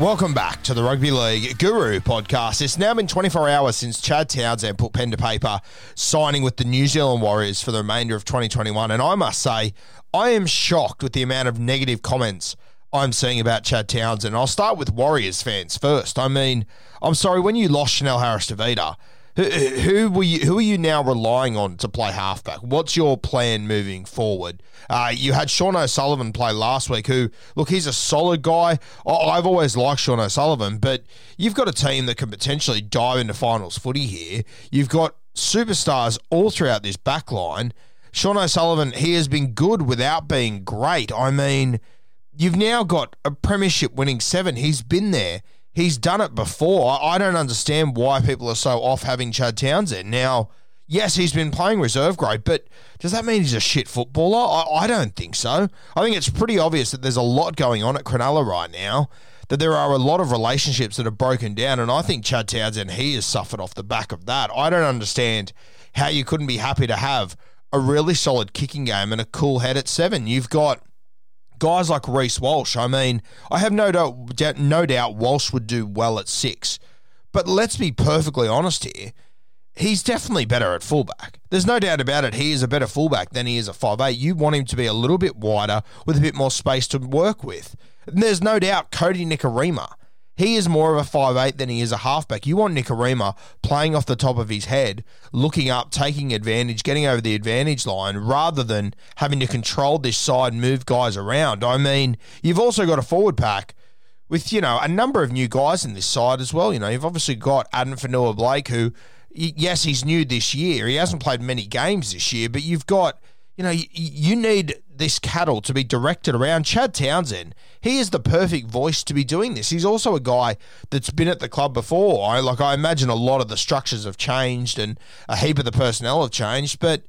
Welcome back to the Rugby League Guru podcast. It's now been 24 hours since Chad Townsend put pen to paper, signing with the New Zealand Warriors for the remainder of 2021. And I must say, I am shocked with the amount of negative comments I'm seeing about Chad Townsend. I'll start with Warriors fans first. I mean, I'm sorry, when you lost Chanel Harris-Tavita, who, were you? Who are you now relying on to play halfback? What's your plan moving forward? Uh, you had Sean O'Sullivan play last week. Who look, he's a solid guy. I- I've always liked Sean O'Sullivan, but you've got a team that can potentially dive into finals footy here. You've got superstars all throughout this back line. Sean O'Sullivan, he has been good without being great. I mean, you've now got a premiership winning seven. He's been there. He's done it before. I don't understand why people are so off having Chad Townsend. Now, yes, he's been playing reserve grade, but does that mean he's a shit footballer? I, I don't think so. I think it's pretty obvious that there's a lot going on at Cronulla right now, that there are a lot of relationships that are broken down, and I think Chad Townsend, he has suffered off the back of that. I don't understand how you couldn't be happy to have a really solid kicking game and a cool head at seven. You've got guys like Reece Walsh. I mean, I have no doubt, no doubt Walsh would do well at six. But let's be perfectly honest here. He's definitely better at fullback. There's no doubt about it. He is a better fullback than he is a 5'8. You want him to be a little bit wider with a bit more space to work with. And there's no doubt Kodi Nikorima. He is more of a 5'8 than he is a halfback. You want Nikorima playing off the top of his head, looking up, taking advantage, getting over the advantage line, rather than having to control this side and move guys around. I mean, you've also got a forward pack with, you know, a number of new guys in this side as well. You know, you've obviously got Addin Fonua-Blake, who, yes, he's new this year. He hasn't played many games this year, but you've got, you know, you need this cattle to be directed around Chad Townsend. He is the perfect voice to be doing this. He's also a guy that's been at the club before. I like I imagine a lot of the structures have changed and a heap of the personnel have changed, but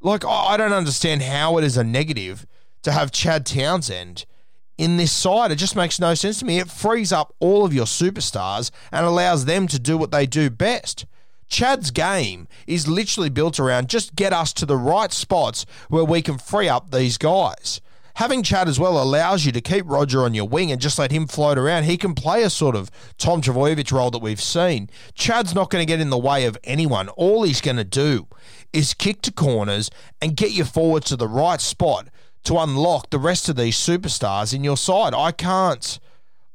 like I I don't understand how it is a negative to have Chad Townsend in this side. It just makes no sense to me. It frees up all of your superstars and allows them to do what they do best. Chad's game is literally built around just get us to the right spots where we can free up these guys. Having Chad as well allows you to keep Roger on your wing and just let him float around. He can play a sort of Tom Trbojevic role that we've seen. Chad's not going to get in the way of anyone. All he's going to do is kick to corners and get you forward to the right spot to unlock the rest of these superstars in your side. I can't.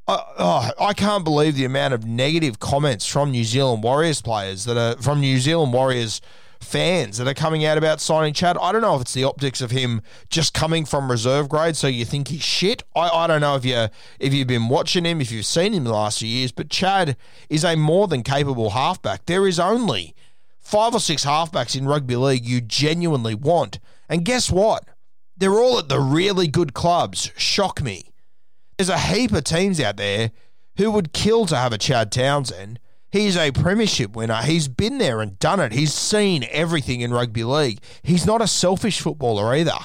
Oh, I can't believe the amount of negative comments from New Zealand Warriors players that are from New Zealand Warriors fans that are coming out about signing Chad. I don't know if it's the optics of him just coming from reserve grade, so you think he's shit. I, I don't know if you if you've been watching him, if you've seen him the last few years, but Chad is a more than capable halfback. There is only five or six halfbacks in rugby league you genuinely want, and guess what? They're all at the really good clubs. Shock me. There's a heap of teams out there who would kill to have a Chad Townsend. He's a premiership winner. He's been there and done it. He's seen everything in rugby league. He's not a selfish footballer either.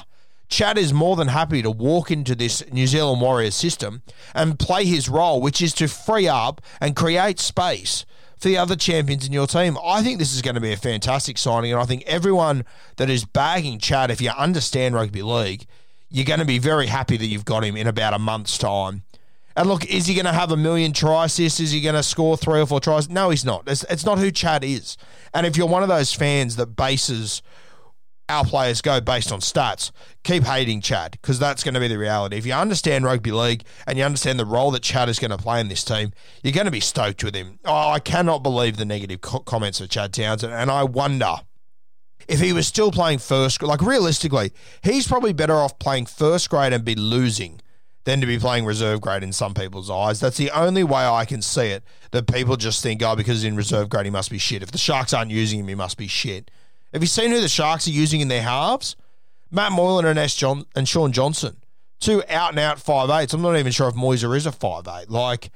Chad is more than happy to walk into this New Zealand Warriors system and play his role, which is to free up and create space for the other champions in your team. I think this is going to be a fantastic signing, and I think everyone that is bagging Chad, if you understand rugby league, you're going to be very happy that you've got him in about a month's time. And look, is he going to have a million try assists? Is he going to score three or four tries? No, he's not. It's, it's not who Chad is. And if you're one of those fans that bases our players go based on stats, keep hating Chad because that's going to be the reality. If you understand rugby league and you understand the role that Chad is going to play in this team, you're going to be stoked with him. Oh, I cannot believe the negative co- comments of Chad Townsend, and I wonder if he was still playing first. Like realistically, he's probably better off playing first grade and be losing than to be playing reserve grade in some people's eyes. That's the only way I can see it. That people just think, oh, because he's in reserve grade he must be shit. If the Sharks aren't using him, he must be shit. Have you seen who the Sharks are using in their halves? Matt Moylan and S. John and Shaun Johnson, two out and out five eights. I'm not even sure if Moiser is a five eight. Like,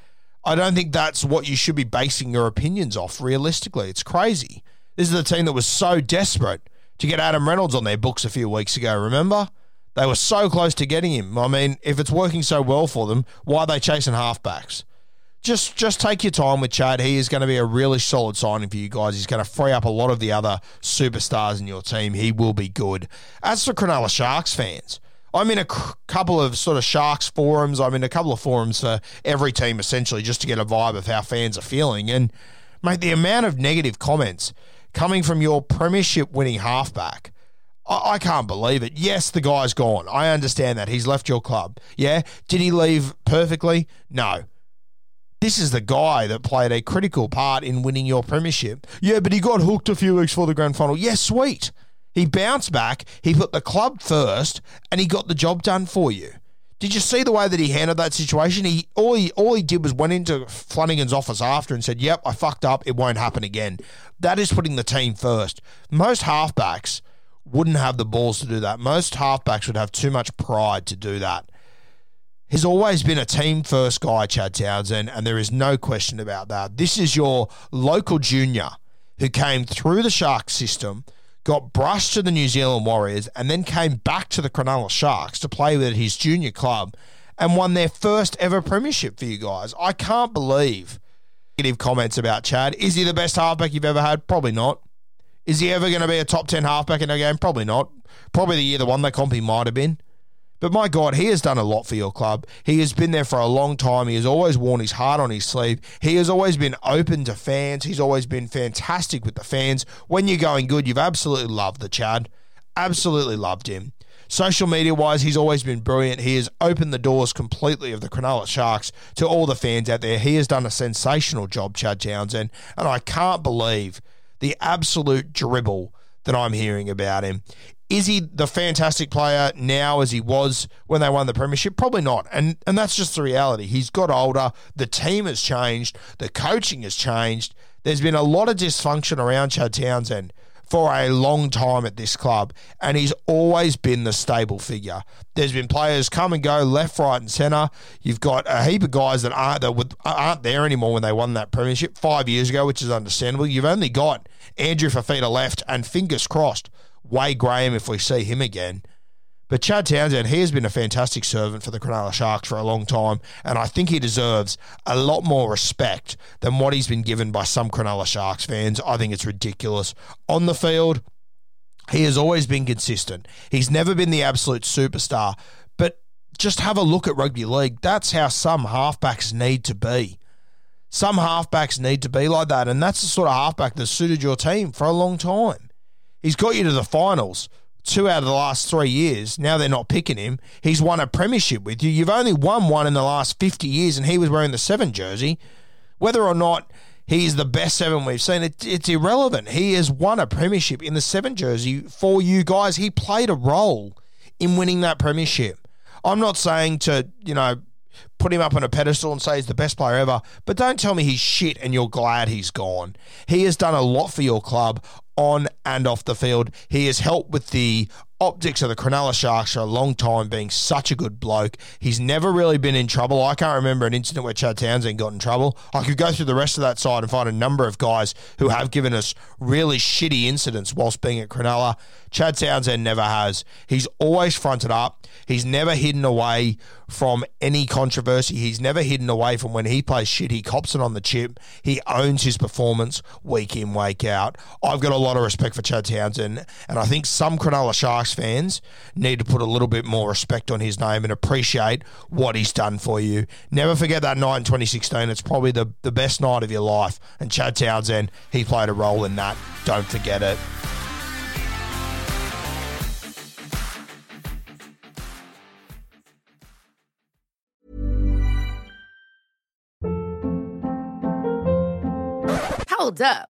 I don't think that's what you should be basing your opinions off. Realistically, it's crazy. This is the team that was so desperate to get Adam Reynolds on their books a few weeks ago. Remember, they were so close to getting him. I mean, if it's working so well for them, why are they chasing halfbacks? just just take your time with Chad. He is going to be a really solid signing for you guys. He's going to free up a lot of the other superstars in your team. He will be good. As for Cronulla Sharks fans, I'm in a c- couple of sort of Sharks forums. I'm in a couple of forums for every team essentially just to get a vibe of how fans are feeling. And mate, the amount of negative comments coming from your premiership winning halfback. I, I can't believe it. Yes, the guy's gone. I understand that. He's left your club. Yeah. Did he leave perfectly? No. This is the guy that played a critical part in winning your premiership. Yeah, but he got hooked a few weeks before the grand final. Yes, yeah, sweet. He bounced back, he put the club first, and he got the job done for you. Did you see the way that he handled that situation? He all he all he did was went into Flanagan's office after and said, "Yep, I fucked up. It won't happen again." That is putting the team first. Most halfbacks wouldn't have the balls to do that. Most halfbacks would have too much pride to do that. He's always been a team first guy, Chad Townsend, and there is no question about that. This is your local junior who came through the Sharks system, got brushed to the New Zealand Warriors, and then came back to the Cronulla Sharks to play with his junior club and won their first ever premiership for you guys. I can't believe negative comments about Chad. Is he the best halfback you've ever had? Probably not. Is he ever going to be a top 10 halfback in a game? Probably not. Probably the year the one they comp he might have been. But my God, he has done a lot for your club. He has been there for a long time. He has always worn his heart on his sleeve. He has always been open to fans. He's always been fantastic with the fans. When you're going good, you've absolutely loved the Chad. Absolutely loved him. Social media wise, he's always been brilliant. He has opened the doors completely of the Cronulla Sharks to all the fans out there. He has done a sensational job, Chad Townsend, and I can't believe the absolute dribble that I'm hearing about him. Is he the fantastic player now as he was when they won the premiership? Probably not. And and that's just the reality. He's got older, the team has changed, the coaching has changed. There's been a lot of dysfunction around Chad Townsend for a long time at this club, and he's always been the stable figure. There's been players come and go left, right, and centre. You've got a heap of guys that aren't that aren't there anymore when they won that premiership five years ago, which is understandable. You've only got Andrew Fifita left, and fingers crossed Wade Graham if we see him again. But Chad Townsend, he has been a fantastic servant for the Cronulla Sharks for a long time, and I think he deserves a lot more respect than what he's been given by some Cronulla Sharks fans. I think it's ridiculous. On the field, he has always been consistent. He's never been the absolute superstar, but just have a look at rugby league. That's how some halfbacks need to be. Some halfbacks need to be like that, and that's the sort of halfback that suited your team for a long time. He's got you to the finals two out of the last three years. Now they're not picking him. He's won a premiership with you. You've only won one in the last 50 years, and he was wearing the seven jersey. Whether or not he's the best seven we've seen, it, it's irrelevant. He has won a premiership in the seven jersey for you guys. He played a role in winning that premiership. I'm not saying to, you know, put him up on a pedestal and say he's the best player ever, but don't tell me he's shit and you're glad he's gone. He has done a lot for your club on and off the field. He has helped with the optics of the Cronulla Sharks for a long time, being such a good bloke. He's never really been in trouble. I can't remember an incident where Chad Townsend got in trouble. I could go through the rest of that side and find a number of guys who have given us really shitty incidents whilst being at Cronulla. Chad Townsend never has. He's always fronted up. He's never hidden away from any controversy. He's never hidden away from when he plays shit. He cops it on the chip. He owns his performance week in, week out. I've got a lot of respect for Chad Townsend, and I think some Cronulla Sharks fans need to put a little bit more respect on his name and appreciate what he's done for you. Never forget that night in 2016. It's probably the, the best night of your life. And Chad Townsend, he played a role in that. Don't forget it. Hold up.